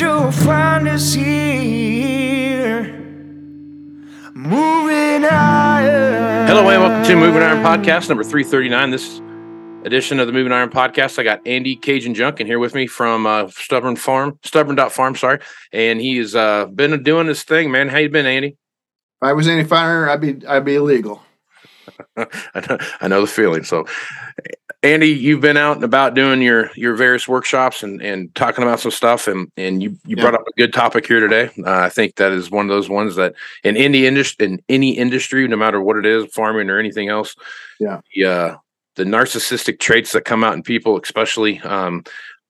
you'll find us here. Moving iron. Hello and welcome to Moving Iron Podcast number 339. This edition of the Moving Iron Podcast. I got Andy Cajun Junkin here with me from uh, Stubborn Farm, Stubborn.farm, sorry. And he has uh, been doing this thing, man. How you been, Andy? If I was any finer, I'd be I'd be illegal. I, know, I know the feeling. So, Andy, you've been out and about doing your your various workshops and, and talking about some stuff, and and you, you Yeah. brought up a good topic here today. Uh, I think that is one of those ones that in any industry, in any industry, no matter what it is, farming or anything else, Yeah. the uh, the narcissistic traits that come out in people, especially um,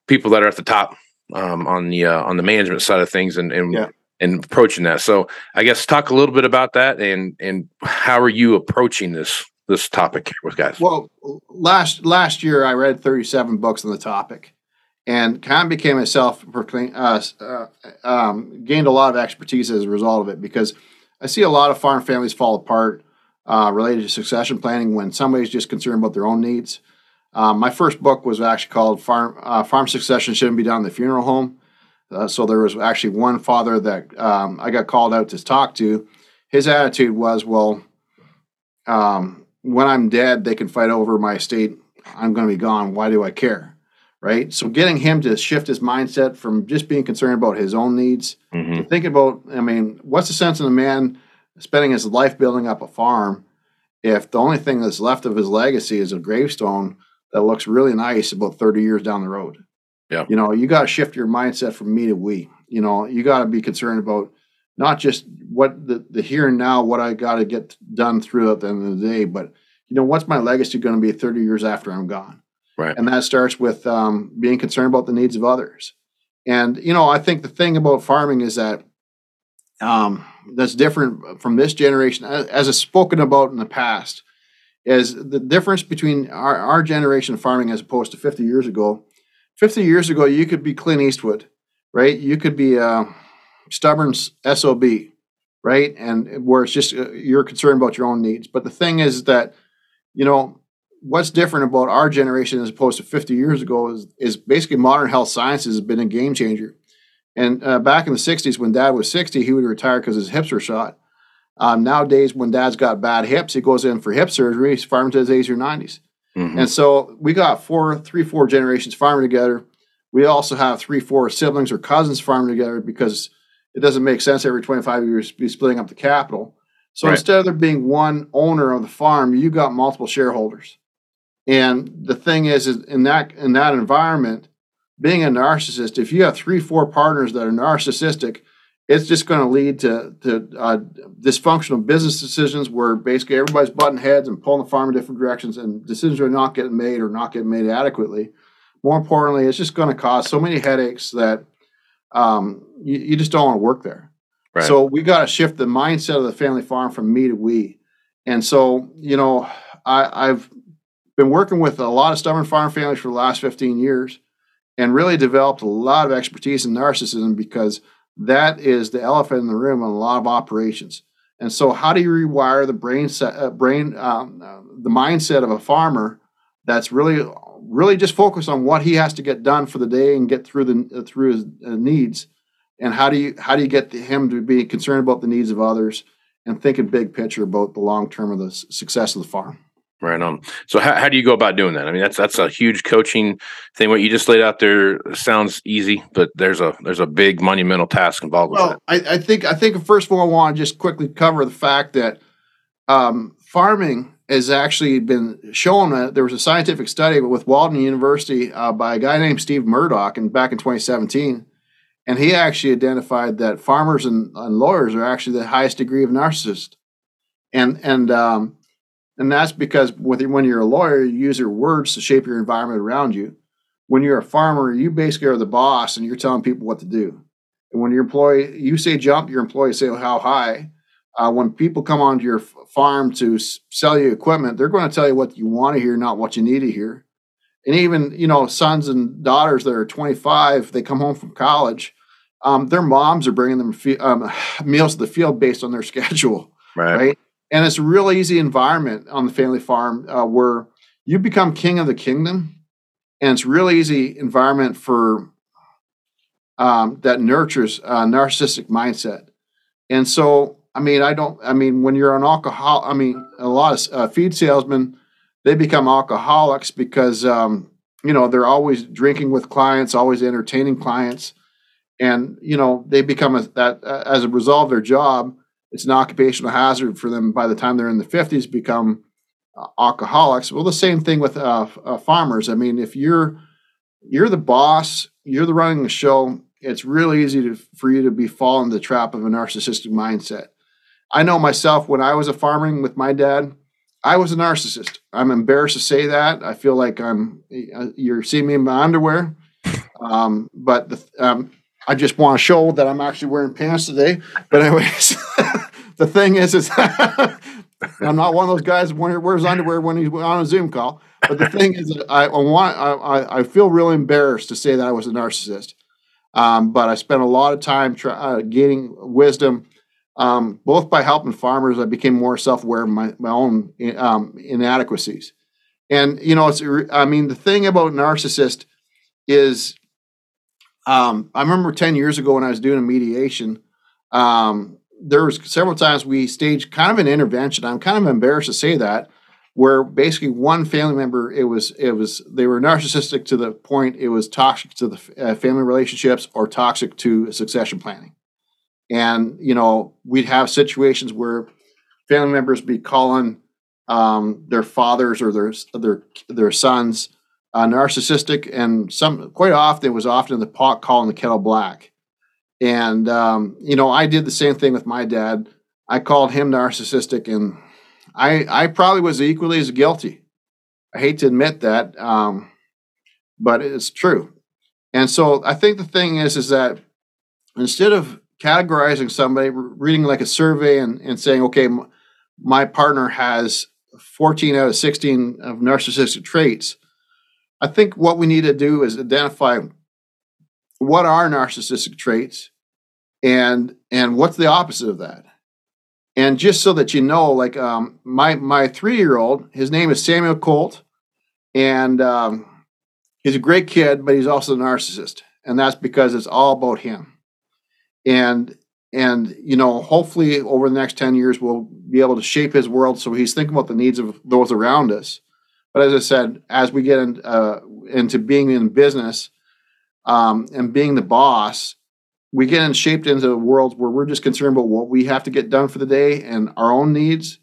people that are at the top um, on the uh, on the management side of things, and and Yeah. and approaching that. So, I guess talk a little bit about that, and and how are you approaching this this topic here with guys? Well, last last year I read 37 books on the topic, and kind of became a self uh, uh, um, gained a lot of expertise as a result of it because I see a lot of farm families fall apart uh, related to succession planning when somebody's just concerned about their own needs. Um, my first book was actually called Farm uh, Farm Succession Shouldn't Be Done in the Funeral Home. Uh, so there was actually one father that um, I got called out to talk to. His attitude was, well, um, when I'm dead, they can fight over my estate. I'm going to be gone. Why do I care? Right. So getting him to shift his mindset from just being concerned about his own needs Mhm. to think about, I mean, what's the sense in a man spending his life building up a farm if the only thing that's left of his legacy is a gravestone that looks really nice about 30 years down the road? Yeah. You know, you got to shift your mindset from me to we. You know, you got to be concerned about not just what the, the here and now, what I got to get done throughout the end of the day, but you know, what's my legacy going to be 30 years after I'm gone? Right. And that starts with um, being concerned about the needs of others. And, you know, I think the thing about farming is that um, that's different from this generation, as, it's spoken about in the past, is the difference between our, our generation of farming as opposed to 50 years ago. 50 years ago, you could be Clint Eastwood, right? You could be uh, stubborn SOB, right? And where it's just uh, you're concerned about your own needs. But the thing is that, you know, what's different about our generation as opposed to 50 years ago is, is basically modern health sciences has been a game changer. And uh, back in the 60s, when dad was 60, he would retire because his hips were shot. Um, nowadays, when dad's got bad hips, he goes in for hip surgery. He's farming to his 80s or 90s. Mm-hmm. And so we got four, three, four generations farming together. We also have three, four siblings or cousins farming together because it doesn't make sense every 25 years to be splitting up the capital. So right. instead of there being one owner of the farm, you got multiple shareholders. And the thing is, is in that in that environment, being a narcissist, if you have three, four partners that are narcissistic, it's just going to lead to, to uh, dysfunctional business decisions where basically everybody's butting heads and pulling the farm in different directions, and decisions are not getting made or not getting made adequately. More importantly, it's just going to cause so many headaches that um, you, you, just don't want to work there. Right. So we got to shift the mindset of the family farm from me to we. And so, you know, I, I've been working with a lot of stubborn farm families for the last 15 years and really developed a lot of expertise in narcissism because that is the elephant in the room in a lot of operations. And so, how do you rewire the brain set, uh, brain, um, uh, the mindset of a farmer that's really, really just focus on what he has to get done for the day and get through the uh, through his uh, needs? And how do you how do you get him to be concerned about the needs of others and thinking big picture about the long term of the success of the farm? Right on. So how, how do you go about doing that? I mean, that's that's a huge coaching thing. What you just laid out there sounds easy, but there's a there's a big monumental task involved well, with that. I, I think I think first of all, I want to just quickly cover the fact that um, farming has actually been shown. that there was a scientific study with Walden University uh, by a guy named Steve Murdoch, and back in 2017, and he actually identified that farmers and, and lawyers are actually the highest degree of narcissist, and and um, and that's because when you're a lawyer, you use your words to shape your environment around you. When you're a farmer, you basically are the boss and you're telling people what to do. And when your employee, you say jump, your employees say how high. Uh, when people come onto your farm to sell you equipment, they're going to tell you what you want to hear, not what you need to hear. And even you know, sons and daughters that are 25, they come home from college. Um, their moms are bringing them um, meals to the field based on their schedule, right? right? and it's a real easy environment on the family farm uh, where you become king of the kingdom and it's real easy environment for um, that nurtures a narcissistic mindset and so i mean i don't i mean when you're an alcohol i mean a lot of uh, feed salesmen they become alcoholics because um, you know they're always drinking with clients always entertaining clients. And you know they become a, that uh, as a result of their job it's an occupational hazard for them by the time they're in the 50s become uh, alcoholics. Well the same thing with uh, uh, farmers. I mean if you're you're the boss you're the running the show it's really easy to, for you to be fall into the trap of a narcissistic mindset i know myself when i was a farming with my dad i was a narcissist i'm embarrassed to say that i feel like i'm uh, you're seeing me in my underwear um, but the, um, I just want to show that I'm actually wearing pants today. But anyways, the thing is, is I'm not one of those guys who wears underwear when he's on a Zoom call. But the thing is, I, I want I, I feel really embarrassed to say that I was a narcissist. Um, but I spent a lot of time try, uh, gaining wisdom, um, both by helping farmers. I became more self-aware of my, my own um, inadequacies. And you know, it's I mean, the thing about narcissist is um, I remember 10 years ago when I was doing a mediation, um, there was several times we staged kind of an intervention. I'm kind of embarrassed to say that, where basically one family member, it was it was they were narcissistic to the point it was toxic to the uh, family relationships or toxic to succession planning. And you know we'd have situations where family members be calling um, their fathers or their their their sons uh, narcissistic, and some quite often it was often the pot calling the kettle black. And um, you know, I did the same thing with my dad. I called him narcissistic, and I I probably was equally as guilty. I hate to admit that, um, but it's true. And so I think the thing is, is that instead of categorizing somebody, reading like a survey and, and saying, okay, my partner has 14 out of 16 of narcissistic traits, I think what we need to do is identify what are narcissistic traits and and what's the opposite of that. And just so that you know, like um, my my three year old, his name is Samuel Colt. and um, he's a great kid, but he's also a narcissist, and that's because it's all about him. And and you know, hopefully, over the next ten years, we'll be able to shape his world so he's thinking about the needs of those around us. But as I said, as we get in, uh, into being in business um, and being the boss, we get in shaped into a world where we're just concerned about what we have to get done for the day and our own needs.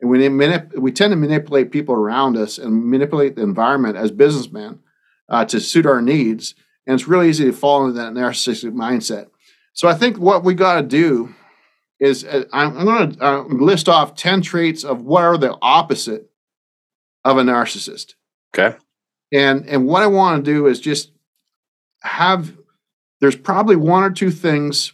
And we, manip- we tend to manipulate people around us and manipulate the environment as businessmen uh, to suit our needs. And it's really easy to fall into that narcissistic mindset. So I think what we got to do is uh, I'm, I'm going to uh, list off 10 traits of what are the opposite of a narcissist. Okay. And and what I want to do is just have there's probably one or two things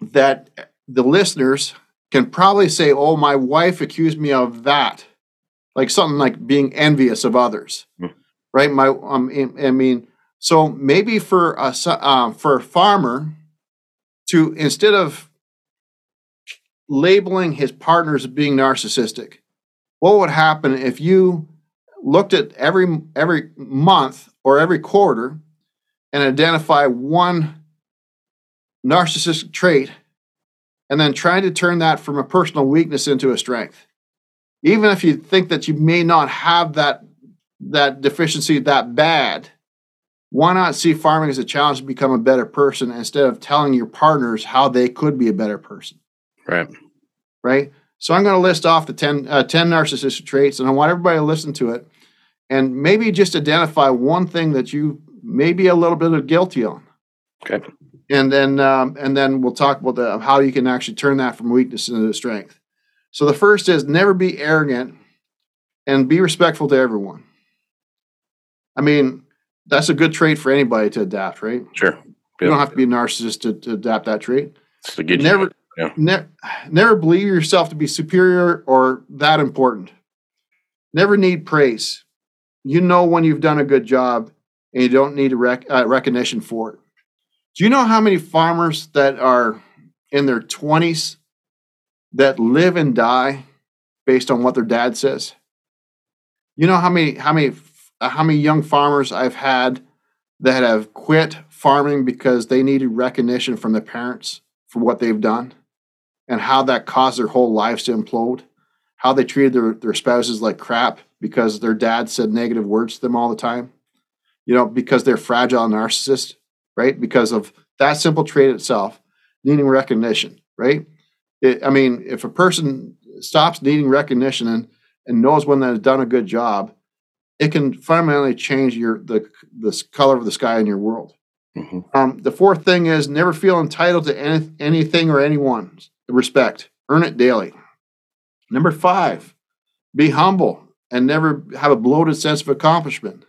that the listeners can probably say, "Oh, my wife accused me of that." Like something like being envious of others. Mm. Right? My um I mean, so maybe for a um, for a farmer to instead of labeling his partners as being narcissistic, what would happen if you looked at every every month or every quarter and identify one narcissistic trait and then try to turn that from a personal weakness into a strength? Even if you think that you may not have that that deficiency that bad why not see farming as a challenge to become a better person instead of telling your partners how they could be a better person right right so I'm going to list off the 10, uh, 10 narcissistic traits, and I want everybody to listen to it and maybe just identify one thing that you may be a little bit of guilty on. Okay. And then, um, and then we'll talk about the, how you can actually turn that from weakness into strength. So the first is never be arrogant and be respectful to everyone. I mean, that's a good trait for anybody to adapt, right? Sure. You don't have to be a narcissist to, to adapt that trait. It's never, yeah. Ne- never believe yourself to be superior or that important. Never need praise. You know when you've done a good job and you don't need rec- uh, recognition for it. Do you know how many farmers that are in their 20s that live and die based on what their dad says? You know how many how many Uh, how many young farmers I've had that have quit farming because they needed recognition from their parents for what they've done? and how that caused their whole lives to implode, how they treated their, their spouses like crap because their dad said negative words to them all the time, you know, because they're fragile narcissists, right? Because of that simple trait itself, needing recognition, right? It, I mean, if a person stops needing recognition and, and knows when they've done a good job, it can fundamentally change your the the color of the sky in your world. Mm-hmm. Um, the fourth thing is never feel entitled to any, anything or anyone respect. Earn it daily. Number five, be humble and never have a bloated sense of accomplishment.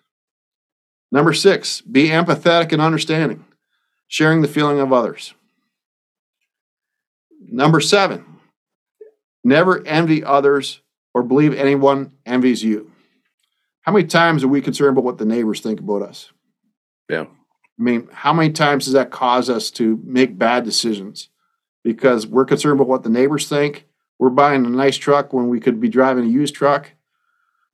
Number six, be empathetic and understanding, sharing the feeling of others. Number seven, never envy others or believe anyone envies you. How many times are we concerned about what the neighbors think about us? Yeah. I mean, how many times does that cause us to make bad decisions? because we're concerned about what the neighbors think. We're buying a nice truck when we could be driving a used truck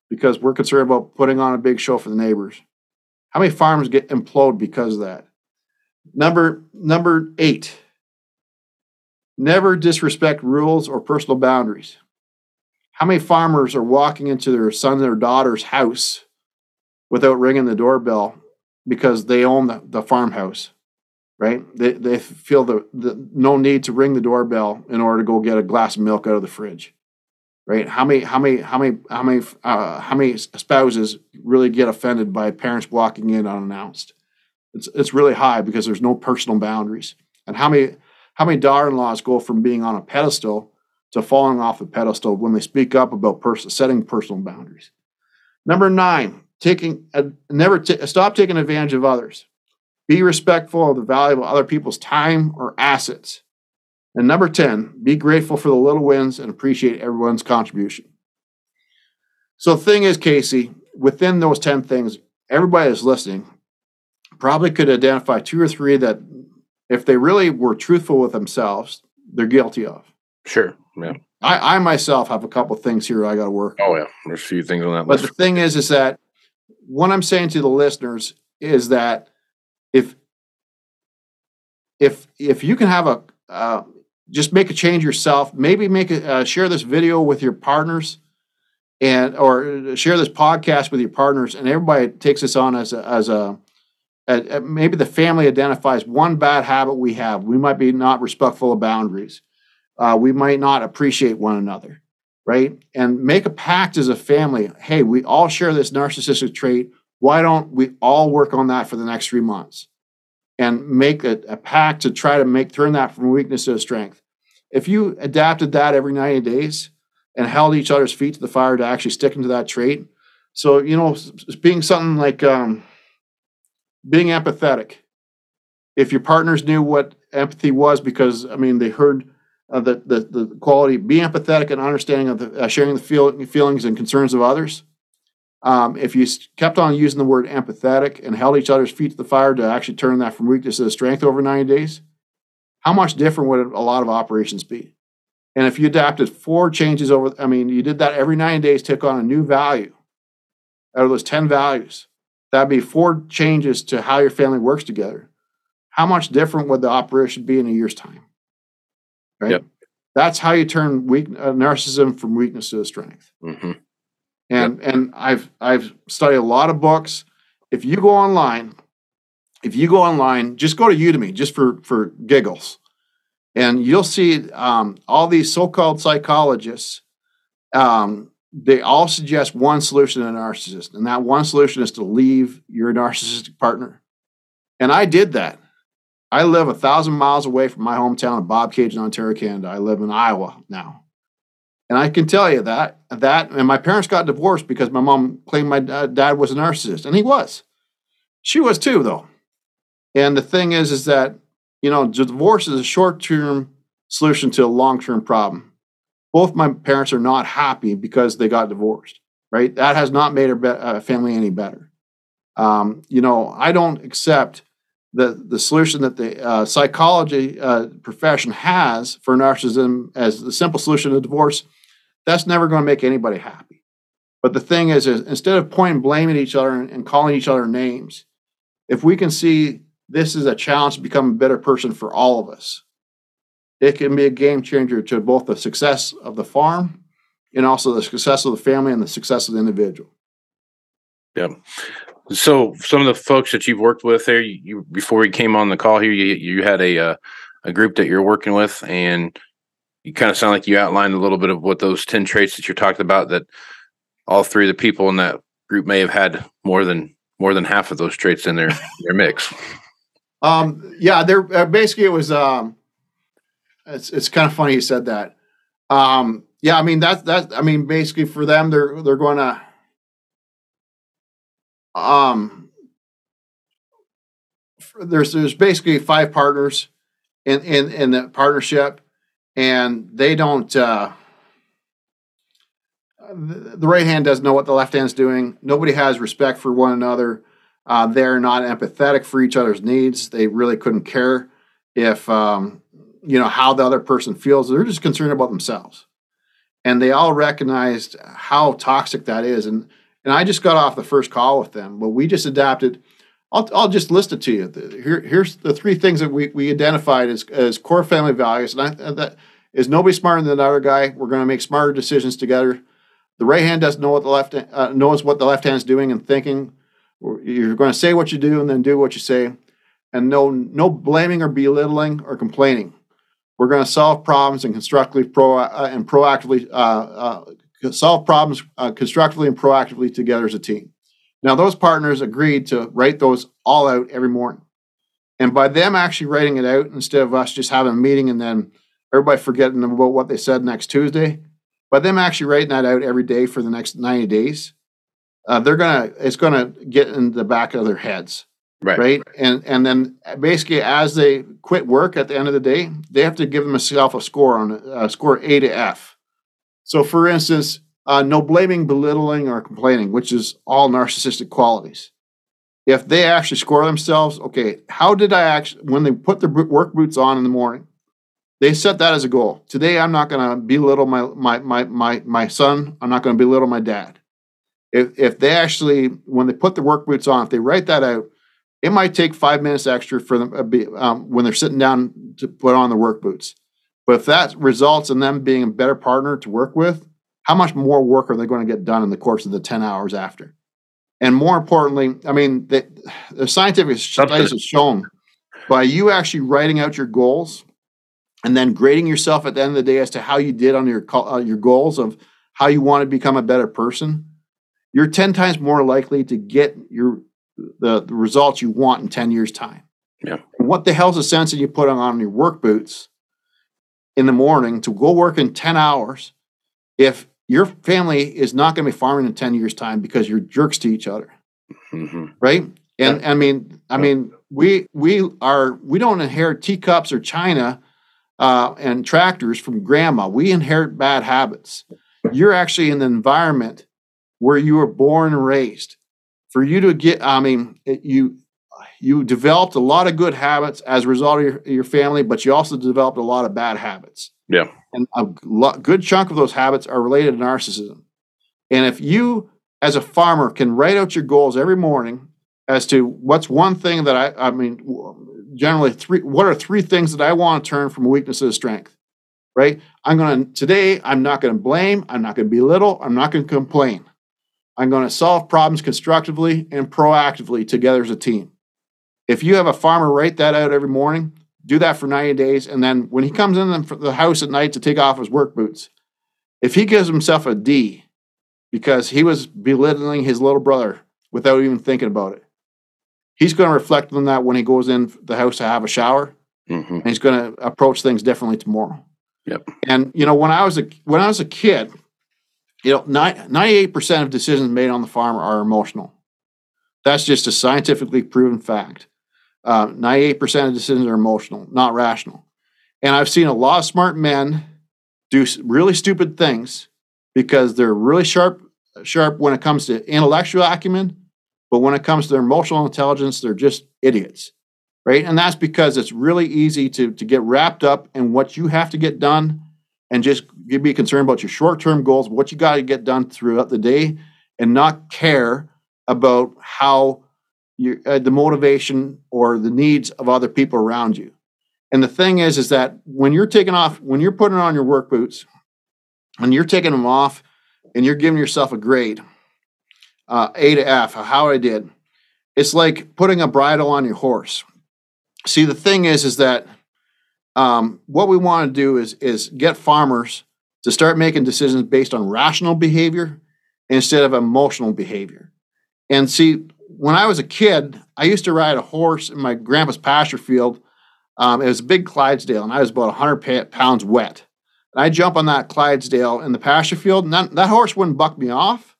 because we're concerned about putting on a big show for the neighbors. How many farms get implode because of that? Number number 8. Never disrespect rules or personal boundaries. How many farmers are walking into their son or daughter's house without ringing the doorbell because they own the, the farmhouse? right? They, they feel the, the no need to ring the doorbell in order to go get a glass of milk out of the fridge, right? How many how many how many how many uh, how many spouses really get offended by parents walking in unannounced? It's it's really high because there's no personal boundaries. And how many how many daughter-in-laws go from being on a pedestal to falling off the pedestal when they speak up about pers- setting personal boundaries? Number nine, taking never t- stop taking advantage of others. Be respectful of the value of other people's time or assets. And number 10, be grateful for the little wins and appreciate everyone's contribution. So, the thing is, Casey, within those 10 things, everybody that's listening probably could identify two or three that, if they really were truthful with themselves, they're guilty of. Sure. Yeah. I, I myself have a couple things here I got to work. Oh, yeah. There's a few things on that but list. But the thing is, is that what I'm saying to the listeners is that if if if you can have a uh, just make a change yourself, maybe make a uh, share this video with your partners and or share this podcast with your partners and everybody takes this on as a, as a maybe the family identifies one bad habit we have. We might be not respectful of boundaries. Uh, we might not appreciate one another right? And make a pact as a family. Hey, we all share this narcissistic trait. Why don't we all work on that for the next three months and make a, a pact to try to make turn that from weakness to strength? If you adapted that every 90 days and held each other's feet to the fire to actually stick into that trait, so you know, being something like um, being empathetic. If your partners knew what empathy was, because I mean, they heard the, the, the quality, be empathetic and understanding of the, uh, sharing the feel, feelings and concerns of others. Um, if you kept on using the word empathetic and held each other's feet to the fire to actually turn that from weakness to strength over 90 days, how much different would a lot of operations be? And if you adapted four changes over, I mean, you did that every 90 days, took on a new value out of those 10 values, that'd be four changes to how your family works together. How much different would the operation be in a year's time? Right? Yep. That's how you turn weak uh, narcissism from weakness to strength. Mm-hmm. And yep. and I've I've studied a lot of books. If you go online, if you go online, just go to Udemy just for for giggles, and you'll see um, all these so-called psychologists. Um, they all suggest one solution to a narcissist, and that one solution is to leave your narcissistic partner. And I did that. I live a thousand miles away from my hometown of Bobcaygeon, Ontario, Canada. I live in Iowa now. And I can tell you that that and my parents got divorced because my mom claimed my dad was a narcissist, and he was. She was too, though. And the thing is, is that you know, divorce is a short-term solution to a long-term problem. Both my parents are not happy because they got divorced. Right? That has not made our uh, family any better. Um, you know, I don't accept the, the solution that the uh, psychology uh, profession has for narcissism as the simple solution to divorce, that's never going to make anybody happy. But the thing is, is instead of pointing blame at each other and, and calling each other names, if we can see this is a challenge to become a better person for all of us, it can be a game changer to both the success of the farm and also the success of the family and the success of the individual. Yep. So some of the folks that you've worked with there, you, you before we came on the call here, you you had a uh, a group that you're working with, and you kind of sound like you outlined a little bit of what those ten traits that you're talking about. That all three of the people in that group may have had more than more than half of those traits in their their mix. Um, yeah, they're uh, basically it was. Um, it's it's kind of funny you said that. Um, yeah, I mean that that I mean basically for them they're they're going to um, there's there's basically five partners in in in the partnership, and they don't. Uh, the right hand doesn't know what the left hand's doing. Nobody has respect for one another. Uh, they're not empathetic for each other's needs. They really couldn't care if um, you know how the other person feels. They're just concerned about themselves, and they all recognized how toxic that is. And and I just got off the first call with them. But we just adapted. I'll, I'll just list it to you. Here, here's the three things that we, we identified as, as core family values. And, I, that is nobody smarter than the other guy. We're going to make smarter decisions together. The right hand doesn't know what the left uh, knows what the left hand is doing and thinking. You're going to say what you do and then do what you say, and no no blaming or belittling or complaining. We're going to solve problems and constructively pro uh, and proactively uh, uh solve problems uh, constructively and proactively together as a team. Now, those partners agreed to write those all out every morning. And by them actually writing it out instead of us just having a meeting and then everybody forgetting about what they said next Tuesday, by them actually writing that out every day for the next 90 days, uh, they're gonna it's gonna get in the back of their heads. Right. right. And and then basically as they quit work at the end of the day, they have to give themselves a score on a score A to F so, for instance, uh, no blaming, belittling, or complaining, which is all narcissistic qualities. If they actually score themselves, okay, how did I actually, when they put their work boots on in the morning, they set that as a goal. Today, I'm not going to belittle my, my, my, my, my son. I'm not going to belittle my dad. if if they actually when they put the work boots on, if they write that out, it might take five minutes extra for them uh, um, when they're sitting down to put on the work boots. But if that results in them being a better partner to work with, how much more work are they going to get done in the course of the 10 hours after? And more importantly, I mean, the, the scientific studies have shown by you actually writing out your goals and then grading yourself at the end of the day as to how you did on your uh, your goals of how you want to become a better person, you're 10 times more likely to get your the, the results you want in 10 years time. Yeah. What the hell's the sense of you putting on your work boots in the morning to go work in 10 hours if your family is not going to be farming in 10 years time because you're jerks to each other. Mm-hmm. right? And i mean i mean we we are we don't inherit teacups or china uh, and tractors from grandma. We inherit bad habits. You're actually in the environment where you were born and raised. For you to get i mean it, you you developed a lot of good habits as a result of your, your family but you also developed a lot of bad habits Yeah. and a good chunk of those habits are related to narcissism. And if you, as a farmer, can write out your goals every morning as to what's one thing that I, I mean, generally three, what are three things that I want to turn from weakness to strength, right? I'm going to, today, I'm not going to blame, I'm not going to belittle, I'm not going to complain. I'm going to solve problems constructively and proactively together as a team. If you have a farmer write that out every morning, do that for 90 days. And then when he comes in the- the house at night to take off his work boots, if he gives himself a D because he was belittling his little brother without even thinking about it, he's going to reflect on that when he goes in the house to have a shower Mm-hmm. and he's going to approach things differently tomorrow. Yep. And you know, when I was a when I was a kid, you know, ninety eight percent of decisions made on the farm are emotional. That's just a scientifically proven fact. Uh, Eight percent of decisions are emotional, not rational. And I've seen a lot of smart men do really stupid things because they're really sharp sharp when it comes to intellectual acumen, but when it comes to their emotional intelligence, they're just idiots right? And that's because it's really easy to to get wrapped up in what you have to get done, and just be concerned about your short term goals, what you got to get done throughout the day, and not care about how you uh, the motivation or the needs of other people around you. And the thing is, is that when you're taking off, when you're putting on your work boots, when you're taking them off, and you're giving yourself a grade, uh, A to F, how I did. It's like putting a bridle on your horse see the thing is is that um, what we want to do is is get farmers to start making decisions based on rational behavior instead of emotional behavior and see when i was a kid i used to ride a horse in my grandpa's pasture field um, it was a big clydesdale and i was about 100 pa- pounds wet and i jump on that clydesdale in the pasture field and that, that horse wouldn't buck me off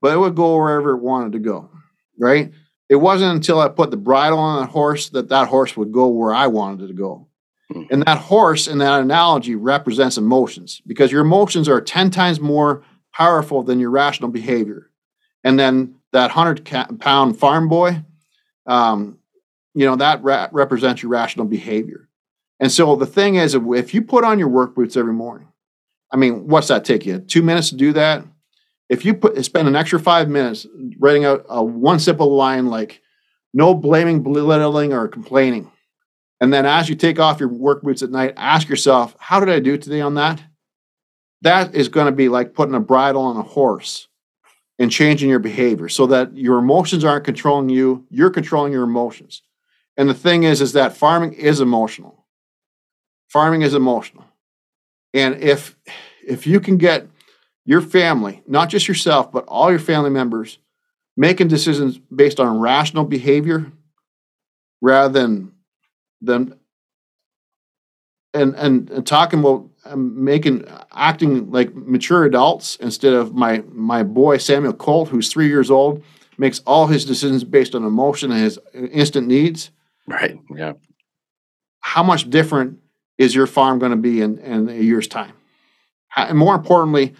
but it would go wherever it wanted to go right it wasn't until I put the bridle on that horse that that horse would go where I wanted it to go. Mhm. And that horse in that analogy represents emotions because your emotions are 10 times more powerful than your rational behavior. And then that 100 pound farm boy, um, you know, that ra- represents your rational behavior. And so the thing is, if you put on your work boots every morning, I mean, what's that take you? Two minutes to do that? if you put spend an extra five minutes writing out a one simple line like no blaming belittling or complaining and then as you take off your work boots at night ask yourself how did i do today on that that is going to be like putting a bridle on a horse and changing your behavior so that your emotions aren't controlling you you're controlling your emotions. And the thing is is that farming is emotional. Farming is emotional. And if if you can get your family, not just yourself, but all your family members, making decisions based on rational behavior rather than than and and, and talking about um, making acting like mature adults instead of my my boy Samuel Colt, who's three years old, makes all his decisions based on emotion and his instant needs. Right. Yeah. How much different is your farm going to be in, in a year's time? And more importantly,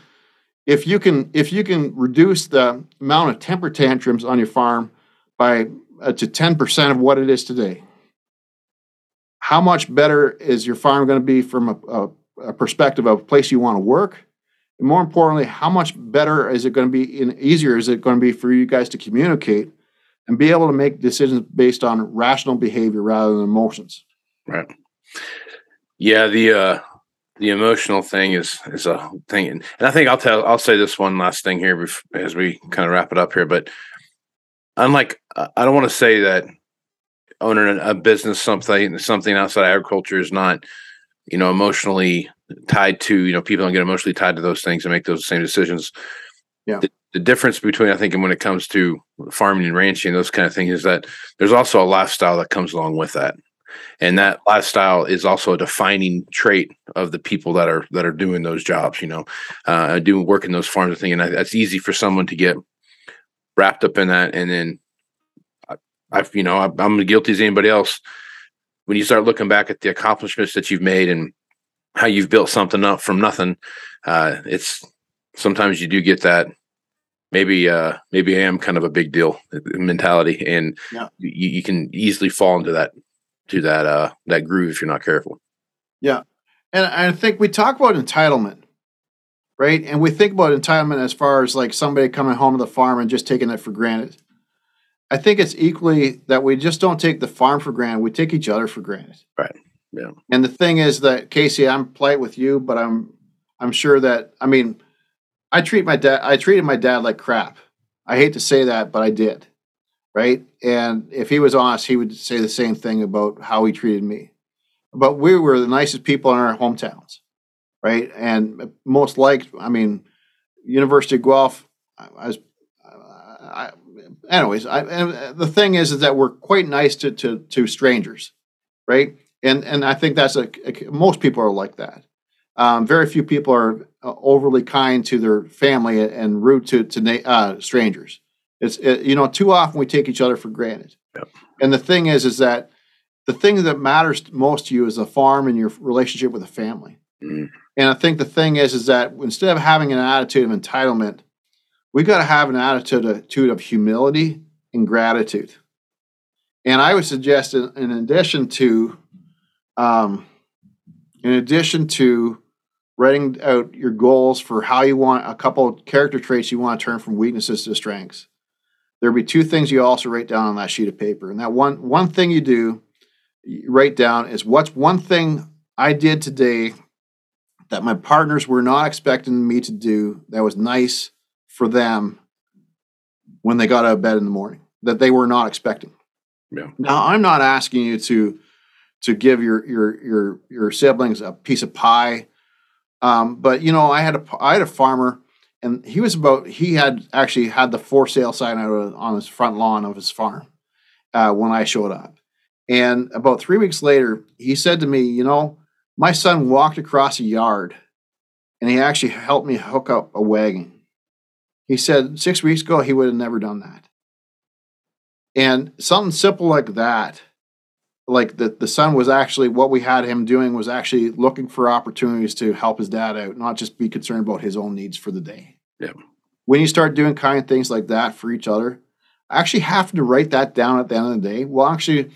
if you can if you can reduce the amount of temper tantrums on your farm by uh, to 10% of what it is today how much better is your farm going to be from a, a, a perspective of a place you want to work And more importantly, how much better is it going to be and easier is it going to be for you guys to communicate and be able to make decisions based on rational behavior rather than emotions? Right. Yeah, the uh the emotional thing is is a thing, and I think I'll tell I'll say this one last thing here bef- as we kind of wrap it up here. But unlike, I don't want to say that owning a business something something outside agriculture is not you know emotionally tied to you know people don't get emotionally tied to those things and make those same decisions. Yeah. The, the difference between I think and when it comes to farming and ranching those kind of things is that there's also a lifestyle that comes along with that and that lifestyle is also a defining trait of the people that are that are doing those jobs you know uh doing work in those farms and thing and that's easy for someone to get wrapped up in that and then i've you know i'm guilty as anybody else when you start looking back at the accomplishments that you've made and how you've built something up from nothing uh it's sometimes you do get that maybe uh maybe i am kind of a big deal mentality and Yeah. you, you can easily fall into that to that uh that groove if you're not careful Yeah, And I think we talk about entitlement, right? And we think about entitlement as far as like somebody coming home to the farm and just taking it for granted. I think it's equally that we just don't take the farm for granted. We take each other for granted. Right. Yeah. And the thing is that Casey, I'm polite with you, but I'm I'm sure that I mean, I treat my dad I treated my dad like crap. I hate to say that, but I did. Right? And if he was honest, he would say the same thing about how he treated me. But we were the nicest people in our hometowns. Right? And most liked, I mean, University of Guelph, I, was anyways, I, and the thing is, is that we're quite nice to, to, to strangers, right? And and I think that's a, a most people are like that. Um, very few people are uh, overly kind to their family and rude to to na- uh, strangers. It's it, you know too often we take each other for granted. Yep. And the thing is, is that the thing that matters most to you is the farm and your relationship with the family. Mhm. And I think the thing is, is that instead of having an attitude of entitlement, we got to have an attitude of humility and gratitude. And I would suggest, in, addition to, um, in addition to writing out your goals for how you want a couple character traits you want to turn from weaknesses to strengths, there'll be two things you also write down on that sheet of paper. And that one one thing you do, you write down is what's one thing I did today that my partners were not expecting me to do that was nice for them when they got out of bed in the morning that they were not expecting. Yeah. Now I'm not asking you to to give your your your your siblings a piece of pie, um, but you know I had a I had a farmer and he was about he had actually had the for sale sign out on his front lawn of his farm uh, when I showed up, and about three weeks later he said to me, you know, my son walked across a yard, and he actually helped me hook up a wagon. He said six weeks ago he would have never done that. And something simple like that, like the, the son was actually what we had him doing was actually looking for opportunities to help his dad out, not just be concerned about his own needs for the day. Yeah. When you start doing kind things like that for each other, actually having to write that down at the end of the day will actually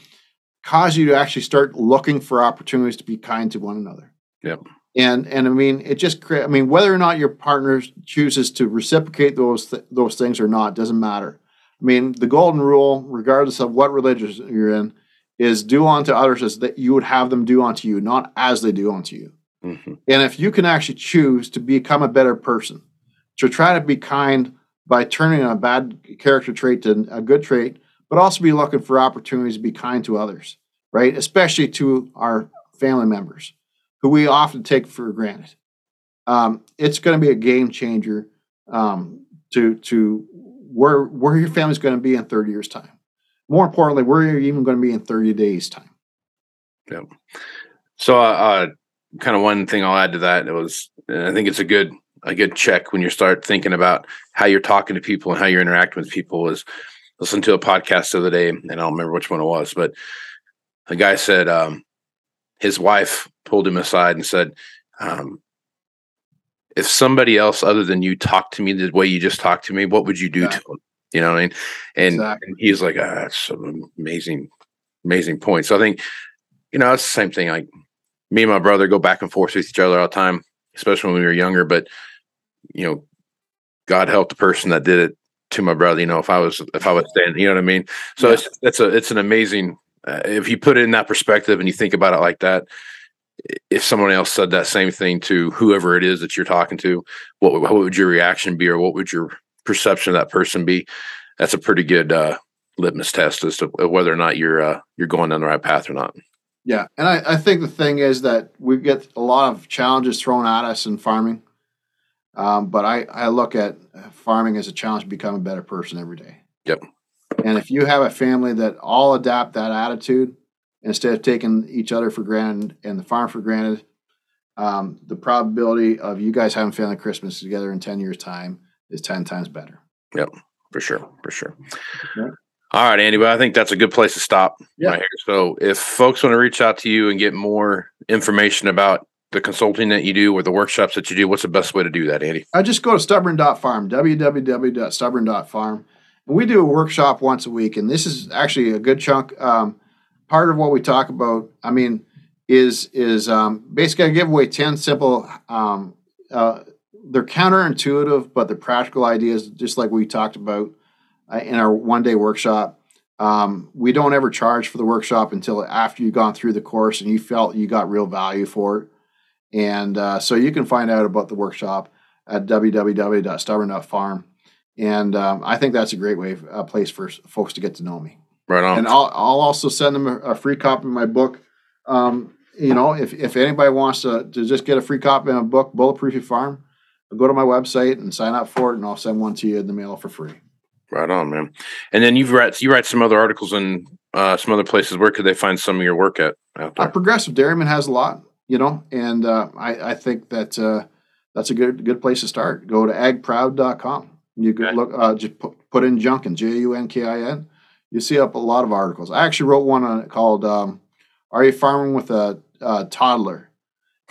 cause you to actually start looking for opportunities to be kind to one another. Yep. And and I mean, it just crea- I mean, whether or not your partner chooses to reciprocate those th- those things or not doesn't matter. I mean, the golden rule, regardless of what religion you're in, is do unto others as that you would have them do unto you, not as they do unto you. Mhm. And if you can actually choose to become a better person, to try to be kind by turning a bad character trait to a good trait, but also be looking for opportunities to be kind to others, right? Especially to our family members who we often take for granted. Um, it's going to be a game changer um, to to where where your family's going to be in 30 years time. More importantly, where you're even going to be in 30 days time. So, uh, uh, kind of one thing I'll add to that it was, I think it's a good a good check when you start thinking about how you're talking to people and how you're interacting with people. Is listen to a podcast the other day, and I don't remember which one it was, but the guy said um, his wife pulled him aside and said, um, "If somebody else other than you talked to me the way you just talked to me, what would you do to him? You know what I mean? And, Exactly. and he's like, ah, "That's an amazing, amazing point." So I think you know it's the same thing. Like me and my brother go back and forth with each other all the time, especially when we were younger. But you know, God help the person that did it to my brother. You know, if I was if I was standing, you know what I mean. So Yeah. it's it's a it's an amazing uh, if you put it in that perspective and you think about it like that. If someone else said that same thing to whoever it is that you're talking to, what would, what would your reaction be, or what would your perception of that person be? That's a pretty good uh, litmus test as to whether or not you're uh, you're going down the right path or not. Yeah, and I, I think the thing is that we get a lot of challenges thrown at us in farming, um, but I, I look at farming as a challenge to become a better person every day. Yep. And if you have a family that all adapt that attitude instead of taking each other for granted and the farm for granted, um, the probability of you guys having family Christmas together in ten years' time is ten times better. Yep, for sure, for sure. All right, Andy. Well, I think that's a good place to stop Yeah. right here. So, if folks want to reach out to you and get more information about the consulting that you do or the workshops that you do, what's the best way to do that, Andy? I just go to stubborn.farm, www.stubborn.farm. And we do a workshop once a week, and this is actually a good chunk. Um, part of what we talk about, I mean, is is um, basically I give away ten simple. Um, uh, they're counterintuitive, but they're practical ideas, just like we talked about uh, in our one day workshop. Um, we don't ever charge for the workshop until after you've gone through the course and you felt you got real value for it. And uh, so you can find out about the workshop at www.stubborn.farm. And um, I think that's a great way, a place for folks to get to know me. Right on. And I'll, I'll also send them a, a free copy of my book. Um, you know, if, if anybody wants to, to just get a free copy of a book, Bulletproof Your Farm, go to my website and sign up for it, and I'll send one to you in the mail for free. right on, man. And then you've read you write some other articles in uh, some other places. Where could they find some of your work at out Uh. Progressive Dairyman has a lot, you know, and uh, I, I think that uh, that's a good good place to start. Go to agproud.com. You can Okay. look, uh, just put, put in Junkin, J U N K I N. You see up a lot of articles. I actually wrote one on it called um, "Are You Farming with a, uh Toddler?"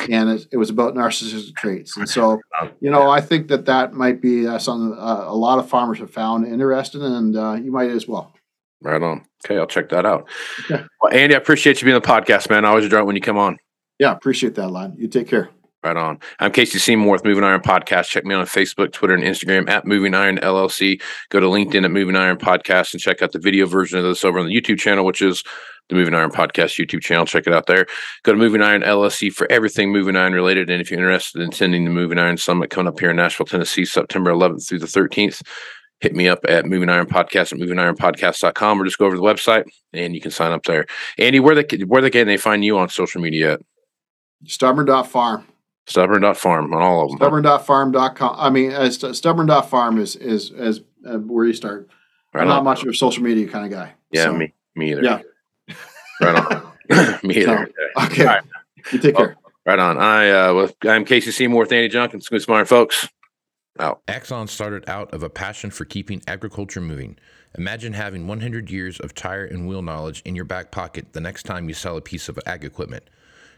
and it, it was about narcissistic traits. And so, you know, I think that that might be uh, something uh, a lot of farmers have found interesting, and uh, you might as well. Right on. Okay, I'll check that out. Okay. Well, Andy, I appreciate you being on the podcast, man. I always enjoy it when you come on. Yeah, appreciate that, lad. You take care. Right on. I'm Casey Seymour with Moving Iron Podcast. Check me out on Facebook, Twitter, and Instagram at Moving Iron LLC. Go to LinkedIn at Moving Iron Podcast and check out the video version of this over on the YouTube channel, which is the Moving Iron Podcast YouTube channel. Check it out there. Go to Moving Iron LLC for everything Moving Iron related. And if you're interested in attending the Moving Iron Summit coming up here in Nashville, Tennessee, September 11th through the 13th, hit me up at Moving Iron Podcast at movingironpodcast.com or just go over to the website and you can sign up there. Andy, where they where they can they find you on social media at? Stubborn.farm. Stubborn.farm on all of them. huh? stubborn.farm.com. I mean, uh, st- stubborn.farm is is is uh, where you start. Right I'm not on. much of a social media kind of guy. Yeah, so- me, me either. Yeah. right on. me either. Okay. All right. You take care. Right on. I uh, with, I'm Casey Seymour with Andy Junkins. Good smart folks. Out. Axon started out of a passion for keeping agriculture moving. Imagine having 100 years of tire and wheel knowledge in your back pocket the next time you sell a piece of ag equipment.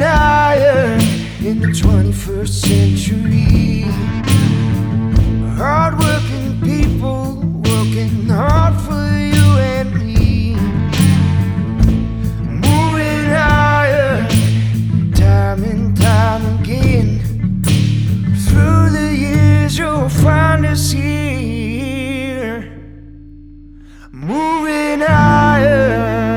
and higher in the 21st century. Hardworking people working hard for you and me. Moving Iron, time and time again. Through the years, you'll find us here. Moving Iron.